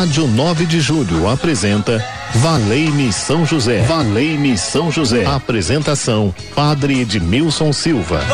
Rádio 9 de Julho apresenta Valei-me São José. Valei-me São José. Apresentação: Padre Edmilson Silva.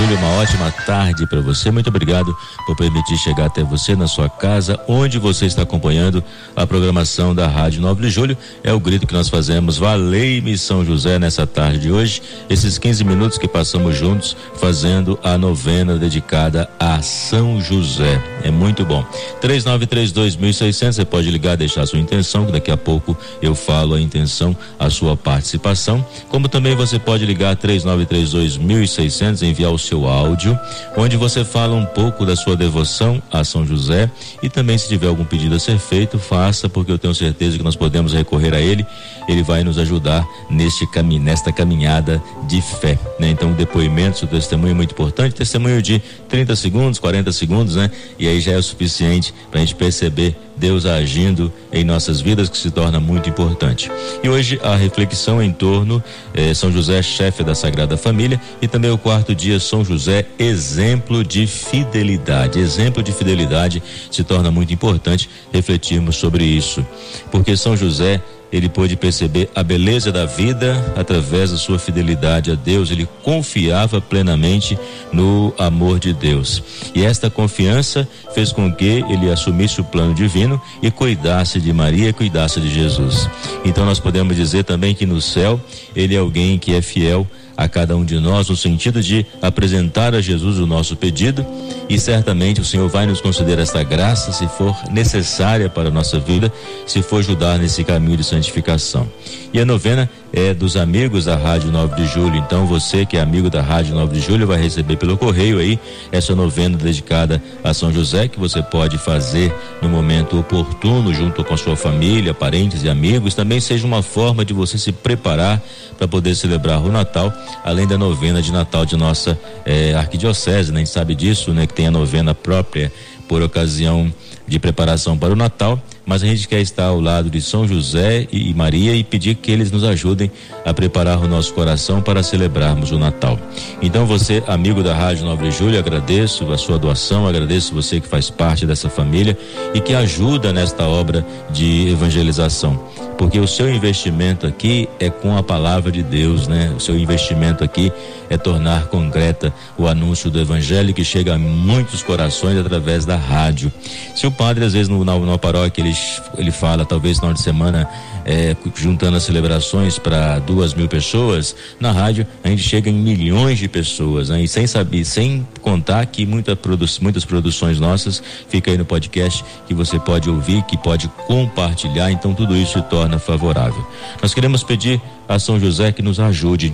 Júlio, uma ótima tarde para você. Muito obrigado por permitir chegar até você na sua casa, onde você está acompanhando a programação da Rádio 9 de Julho. É o grito que nós fazemos. Valei-me São José nessa tarde de hoje. Esses 15 minutos que passamos juntos fazendo a novena dedicada a São José. É muito bom. 3932.600, você pode ligar, deixar a sua intenção, que daqui a pouco eu falo a intenção, a sua participação. Como também você pode ligar 3932.600, enviar o seu áudio, onde você fala um pouco da sua devoção a São José e também se tiver algum pedido a ser feito, faça, porque eu tenho certeza que nós podemos recorrer a ele. Ele vai nos ajudar neste caminho, nesta caminhada de fé, né? Então, o depoimento, seu testemunho é muito importante, testemunho de 30 segundos, 40 segundos, né? E aí já é o suficiente para a gente perceber Deus agindo em nossas vidas, que se torna muito importante. E hoje a reflexão em torno eh, São José, chefe da Sagrada Família, e também o quarto dia São José, exemplo de fidelidade. Exemplo de fidelidade se torna muito importante refletirmos sobre isso, porque São José ele pôde perceber a beleza da vida através da sua fidelidade a Deus. Ele confiava plenamente no amor de Deus. E esta confiança fez com que ele assumisse o plano divino e cuidasse de Maria e cuidasse de Jesus. Então nós podemos dizer também que no céu ele é alguém que é fiel a cada um de nós no sentido de apresentar a Jesus o nosso pedido e certamente o Senhor vai nos conceder esta graça se for necessária para a nossa vida, se for ajudar nesse caminho de santificação. E a novena é dos amigos da Rádio 9 de Julho. Então você que é amigo da Rádio 9 de Julho vai receber pelo correio aí essa novena dedicada a São José que você pode fazer no momento oportuno junto com a sua família, parentes e amigos. Também seja uma forma de você se preparar para poder celebrar o Natal, além da novena de Natal de nossa eh, arquidiocese, né? A gente sabe disso, né? Que tem a novena própria por ocasião de preparação para o Natal mas a gente quer estar ao lado de São José e Maria e pedir que eles nos ajudem a preparar o nosso coração para celebrarmos o Natal. Então você, amigo da Rádio Nobre Júlio, agradeço a sua doação, agradeço você que faz parte dessa família e que ajuda nesta obra de evangelização porque o seu investimento aqui é com a palavra de Deus, né? O seu investimento aqui é tornar concreta o anúncio do evangelho que chega a muitos corações através da rádio. Se o padre às vezes no, na, na paróquia ele, ele fala, talvez no final de semana é, juntando as celebrações para duas mil pessoas, na rádio a gente chega em milhões de pessoas, né? E sem saber, sem contar que muita produ muitas produções nossas fica aí no podcast que você pode ouvir, que pode compartilhar, então tudo isso se torna favorável. Nós queremos pedir a São José que nos ajude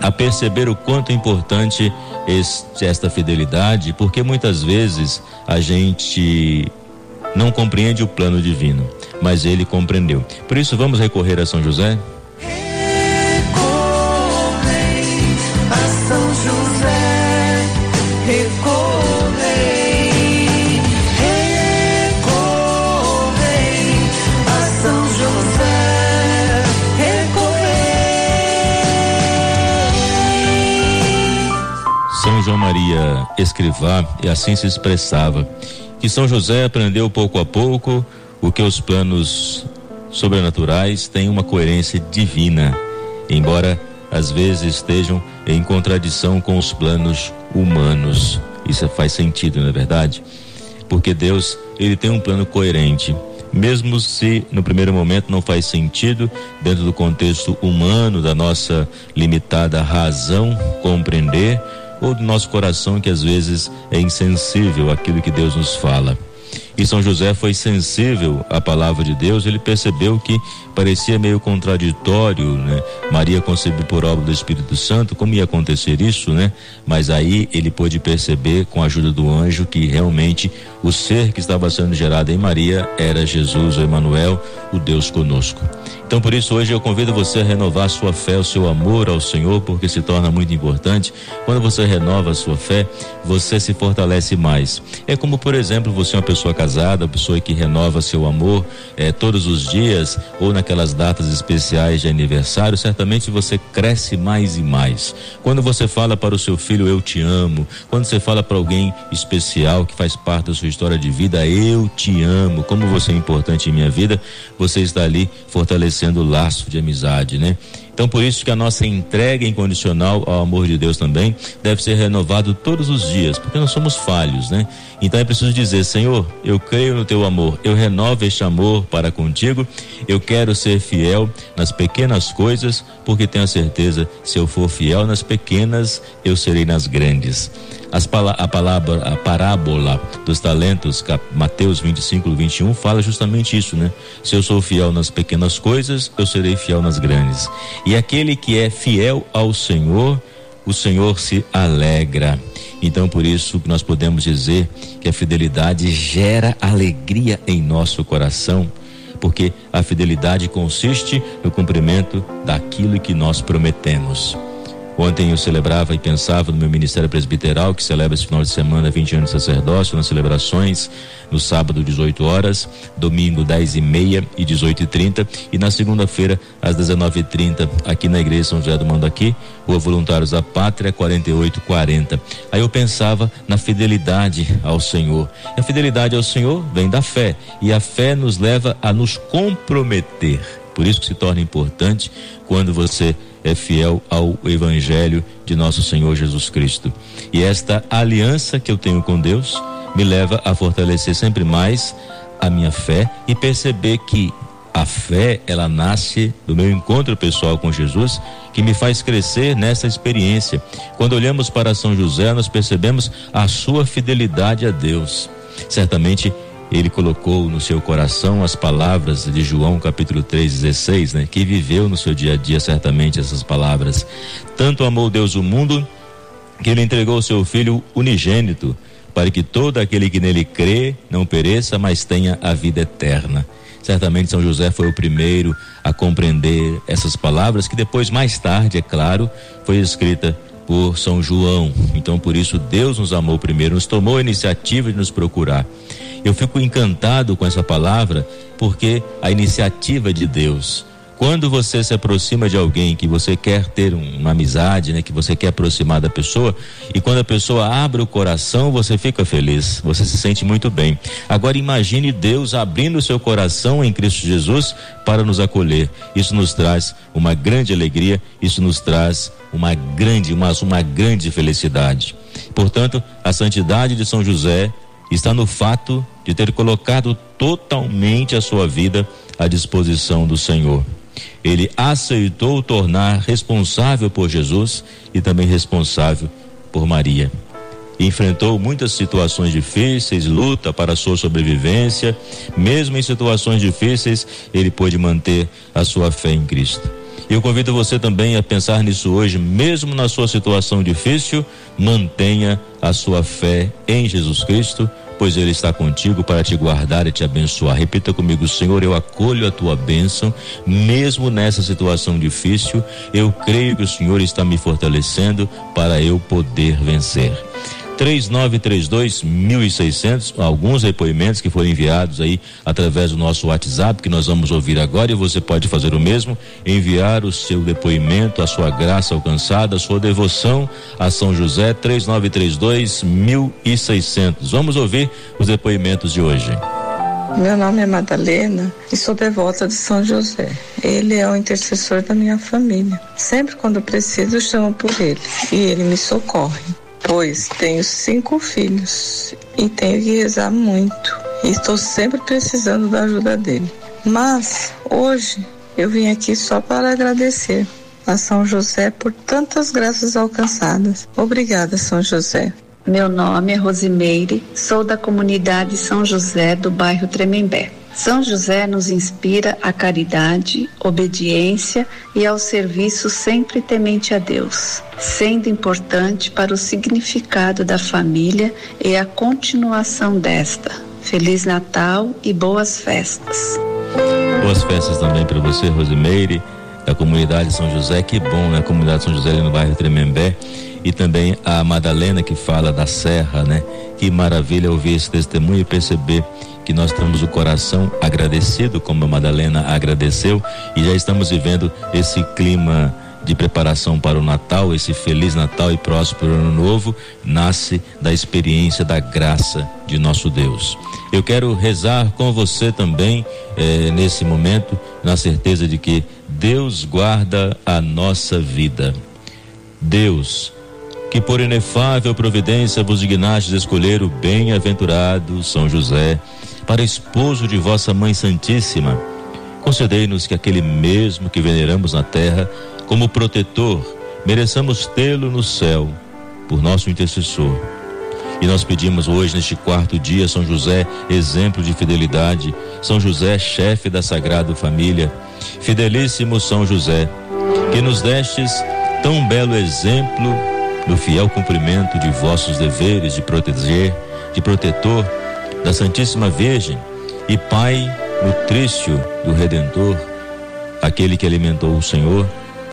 a perceber o quanto é importante este, esta fidelidade, porque muitas vezes a gente não compreende o plano divino, mas ele compreendeu. Por isso, vamos recorrer a São José? São João Maria Escrivá e assim se expressava que São José aprendeu pouco a pouco o que os planos sobrenaturais têm uma coerência divina, embora às vezes estejam em contradição com os planos humanos. Isso faz sentido, não é verdade? Porque Deus, ele tem um plano coerente mesmo se no primeiro momento não faz sentido dentro do contexto humano da nossa limitada razão compreender, ou do nosso coração que às vezes é insensível àquilo que Deus nos fala. E São José foi sensível à palavra de Deus, ele percebeu que parecia meio contraditório, né? Maria concebeu por obra do Espírito Santo, como ia acontecer isso, né? Mas aí ele pôde perceber com a ajuda do anjo que realmente o ser que estava sendo gerado em Maria era Jesus, o Emanuel, o Deus conosco. Então por isso hoje eu convido você a renovar sua fé, o seu amor ao Senhor, porque se torna muito importante. Quando você renova a sua fé, você se fortalece mais. É como, por exemplo, você é uma pessoa casada, uma pessoa que renova seu amor é, todos os dias, ou na naquelas datas especiais de aniversário, certamente você cresce mais e mais. Quando você fala para o seu filho eu te amo, quando você fala para alguém especial que faz parte da sua história de vida, eu te amo, como você é importante em minha vida, você está ali fortalecendo o laço de amizade, né? Então, por isso que a nossa entrega incondicional ao amor de Deus também deve ser renovado todos os dias, porque nós somos falhos, né? Então é preciso dizer, Senhor, eu creio no teu amor, eu renovo este amor para contigo, eu quero ser fiel nas pequenas coisas, porque tenho a certeza, se eu for fiel nas pequenas, eu serei nas grandes. As, a palavra, a parábola dos talentos, Mateus 25, 21, fala justamente isso, né? Se eu sou fiel nas pequenas coisas, eu serei fiel nas grandes. E aquele que é fiel ao Senhor, o Senhor se alegra. Então, por isso nós podemos dizer que a fidelidade gera alegria em nosso coração, porque a fidelidade consiste no cumprimento daquilo que nós prometemos. Ontem eu celebrava e pensava no meu ministério presbiteral, que celebra esse final de semana 20 anos de sacerdócio, nas celebrações, no sábado, 18 horas, domingo, 10 e meia e 18 e 30 e na segunda-feira, às 19 e 30 aqui na igreja São José do Mandaqui, Rua Voluntários da Pátria, 4840. Aí eu pensava na fidelidade ao Senhor. E a fidelidade ao Senhor vem da fé, e a fé nos leva a nos comprometer. Por isso que se torna importante quando você é fiel ao Evangelho de nosso Senhor Jesus Cristo. E esta aliança que eu tenho com Deus me leva a fortalecer sempre mais a minha fé e perceber que a fé, ela nasce do meu encontro pessoal com Jesus, que me faz crescer nessa experiência. Quando olhamos para São José, nós percebemos a sua fidelidade a Deus. Certamente ele colocou no seu coração as palavras de João capítulo 3:16, né? Que viveu no seu dia a dia certamente essas palavras. Tanto amou Deus o mundo que ele entregou o seu filho unigênito para que todo aquele que nele crê não pereça, mas tenha a vida eterna. Certamente São José foi o primeiro a compreender essas palavras que depois mais tarde, é claro, foi escrita por São João. Então por isso Deus nos amou primeiro, nos tomou a iniciativa de nos procurar. Eu fico encantado com essa palavra porque a iniciativa de Deus. Quando você se aproxima de alguém que você quer ter uma amizade, né, que você quer aproximar da pessoa, e quando a pessoa abre o coração, você fica feliz, você se sente muito bem. Agora imagine Deus abrindo o seu coração em Cristo Jesus para nos acolher. Isso nos traz uma grande alegria, isso nos traz uma grande, uma, uma grande felicidade. Portanto, a santidade de São José está no fato de ter colocado totalmente a sua vida à disposição do Senhor. Ele aceitou tornar responsável por Jesus e também responsável por Maria. Enfrentou muitas situações difíceis, luta para a sua sobrevivência. Mesmo em situações difíceis, ele pôde manter a sua fé em Cristo. Eu convido você também a pensar nisso hoje, mesmo na sua situação difícil, mantenha a sua fé em Jesus Cristo, pois Ele está contigo para te guardar e te abençoar. Repita comigo, Senhor, eu acolho a tua bênção, mesmo nessa situação difícil, eu creio que o Senhor está me fortalecendo para eu poder vencer. 3932 1600, alguns depoimentos que foram enviados aí através do nosso WhatsApp que nós vamos ouvir agora e você pode fazer o mesmo, enviar o seu depoimento, a sua graça alcançada, a sua devoção a São José 3932 1600. Vamos ouvir os depoimentos de hoje. Meu nome é Madalena e sou devota de São José. Ele é o intercessor da minha família. Sempre quando preciso, chamo por ele e ele me socorre pois tenho cinco filhos e tenho que rezar muito. E estou sempre precisando da ajuda dele. Mas hoje eu vim aqui só para agradecer a São José por tantas graças alcançadas. Obrigada, São José. Meu nome é Rosimeire, sou da comunidade São José do bairro Tremembé. São José nos inspira a caridade, obediência e ao serviço sempre temente a Deus, sendo importante para o significado da família e a continuação desta. Feliz Natal e boas festas. Boas festas também para você, Rosimeire, da comunidade São José. Que bom, né? Comunidade São José ali no bairro Tremembé. E também a Madalena que fala da Serra, né? Que maravilha ouvir esse testemunho e perceber que nós temos o coração agradecido, como a Madalena agradeceu, e já estamos vivendo esse clima de preparação para o Natal, esse feliz Natal e próspero ano novo, nasce da experiência da graça de nosso Deus. Eu quero rezar com você também eh, nesse momento, na certeza de que Deus guarda a nossa vida. Deus, que por inefável providência vos dignastes escolher o bem-aventurado São José para esposo de vossa Mãe Santíssima, concedei-nos que aquele mesmo que veneramos na terra como protetor, mereçamos tê-lo no céu por nosso intercessor. E nós pedimos hoje, neste quarto dia, São José, exemplo de fidelidade, São José, chefe da Sagrada Família, fidelíssimo São José, que nos destes tão belo exemplo no fiel cumprimento de vossos deveres de proteger, de protetor da Santíssima Virgem e Pai nutrício do Redentor, aquele que alimentou o Senhor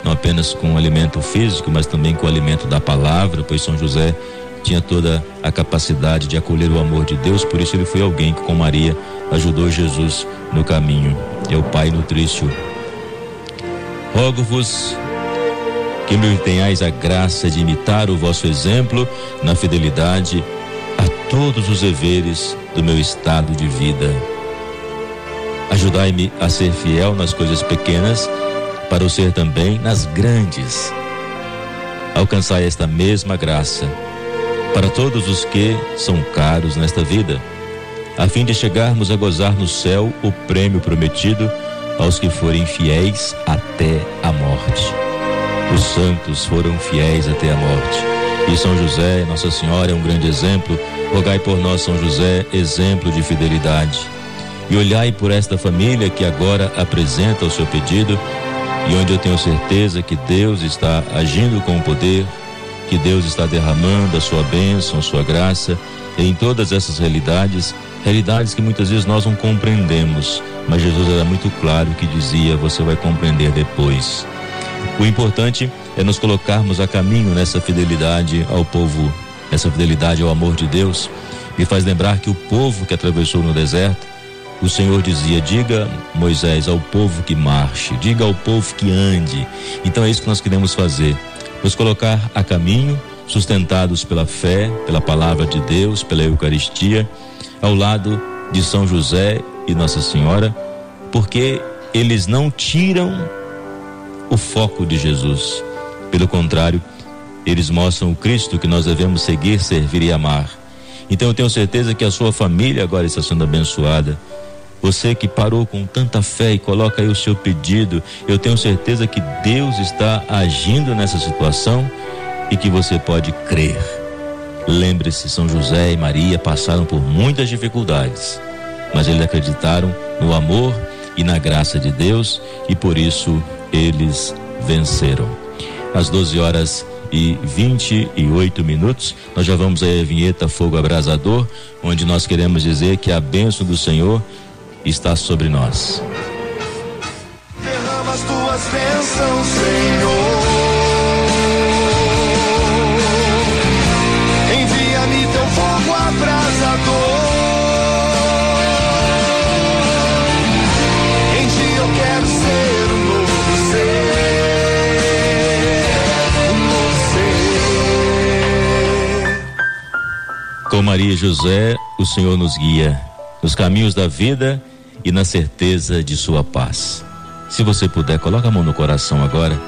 não apenas com o alimento físico, mas também com o alimento da palavra, pois São José tinha toda a capacidade de acolher o amor de Deus, por isso ele foi alguém que com Maria ajudou Jesus no caminho. É o Pai nutrício. Rogo-vos que me tenhais a graça de imitar o vosso exemplo na fidelidade todos os deveres do meu estado de vida. Ajudai-me a ser fiel nas coisas pequenas para o ser também nas grandes. Alcançai esta mesma graça para todos os que são caros nesta vida, a fim de chegarmos a gozar no céu o prêmio prometido aos que forem fiéis até a morte. Os santos foram fiéis até a morte. E São José, Nossa Senhora, é um grande exemplo. Rogai por nós, São José, exemplo de fidelidade. E olhai por esta família que agora apresenta o seu pedido e onde eu tenho certeza que Deus está agindo com o poder, que Deus está derramando a sua bênção, a sua graça em todas essas realidades, realidades que muitas vezes nós não compreendemos, mas Jesus era muito claro que dizia: você vai compreender depois. O importante é nos colocarmos a caminho nessa fidelidade ao povo, essa fidelidade ao amor de Deus. Me faz lembrar que o povo que atravessou no deserto o Senhor dizia: Diga, Moisés, ao povo que marche, diga ao povo que ande. Então é isso que nós queremos fazer: nos colocar a caminho, sustentados pela fé, pela palavra de Deus, pela Eucaristia, ao lado de São José e Nossa Senhora, porque eles não tiram o foco de Jesus. Pelo contrário, eles mostram o Cristo que nós devemos seguir, servir e amar. Então eu tenho certeza que a sua família agora está sendo abençoada você que parou com tanta fé e coloca aí o seu pedido, eu tenho certeza que Deus está agindo nessa situação e que você pode crer. Lembre-se, São José e Maria passaram por muitas dificuldades, mas eles acreditaram no amor e na graça de Deus e por isso eles venceram. Às 12 horas e 28 minutos, nós já vamos aí a vinheta Fogo Abrasador, onde nós queremos dizer que a bênção do Senhor está sobre nós. Derrama as tuas bênçãos, Senhor. Maria e José, o Senhor nos guia nos caminhos da vida e na certeza de sua paz. Se você puder, coloca a mão no coração agora,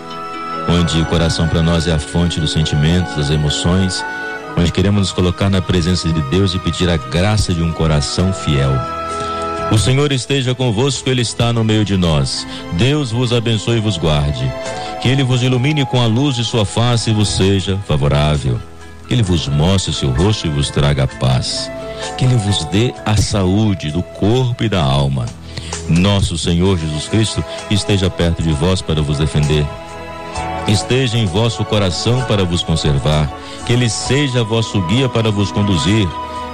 onde o coração para nós é a fonte dos sentimentos, das emoções, onde queremos nos colocar na presença de Deus e pedir a graça de um coração fiel. O Senhor esteja convosco, Ele está no meio de nós. Deus vos abençoe e vos guarde. Que Ele vos ilumine com a luz de sua face e vos seja favorável. Que Ele vos mostre o seu rosto e vos traga paz que Ele vos dê a saúde do corpo e da alma. Nosso Senhor Jesus Cristo esteja perto de vós para vos defender. Esteja em vosso coração para vos conservar, que Ele seja vosso guia para vos conduzir,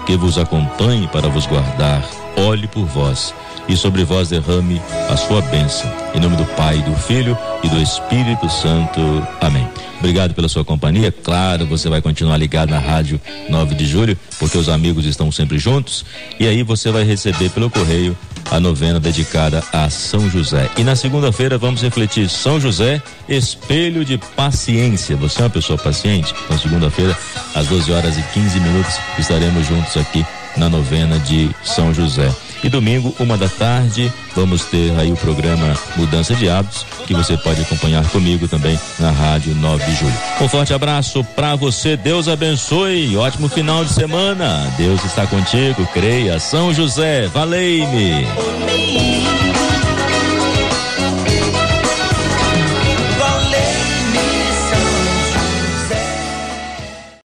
que vos acompanhe para vos guardar. Olhe por vós, e sobre vós derrame a sua bênção. Em nome do Pai, do Filho e do Espírito Santo. Amém. Obrigado pela sua companhia. Claro, você vai continuar ligado na Rádio 9 de Julho, porque os amigos estão sempre juntos. E aí você vai receber pelo correio a novena dedicada a São José. E na segunda-feira vamos refletir São José, espelho de paciência. Você é uma pessoa paciente? Na segunda-feira, às 12 horas e 15 minutos, estaremos juntos aqui na novena de São José. E domingo, uma da tarde, vamos ter aí o programa Mudança de Hábitos, que você pode acompanhar comigo também na Rádio 9 de Julho. Um forte abraço para você, Deus abençoe, ótimo final de semana. Deus está contigo, creia. São José, valei-me.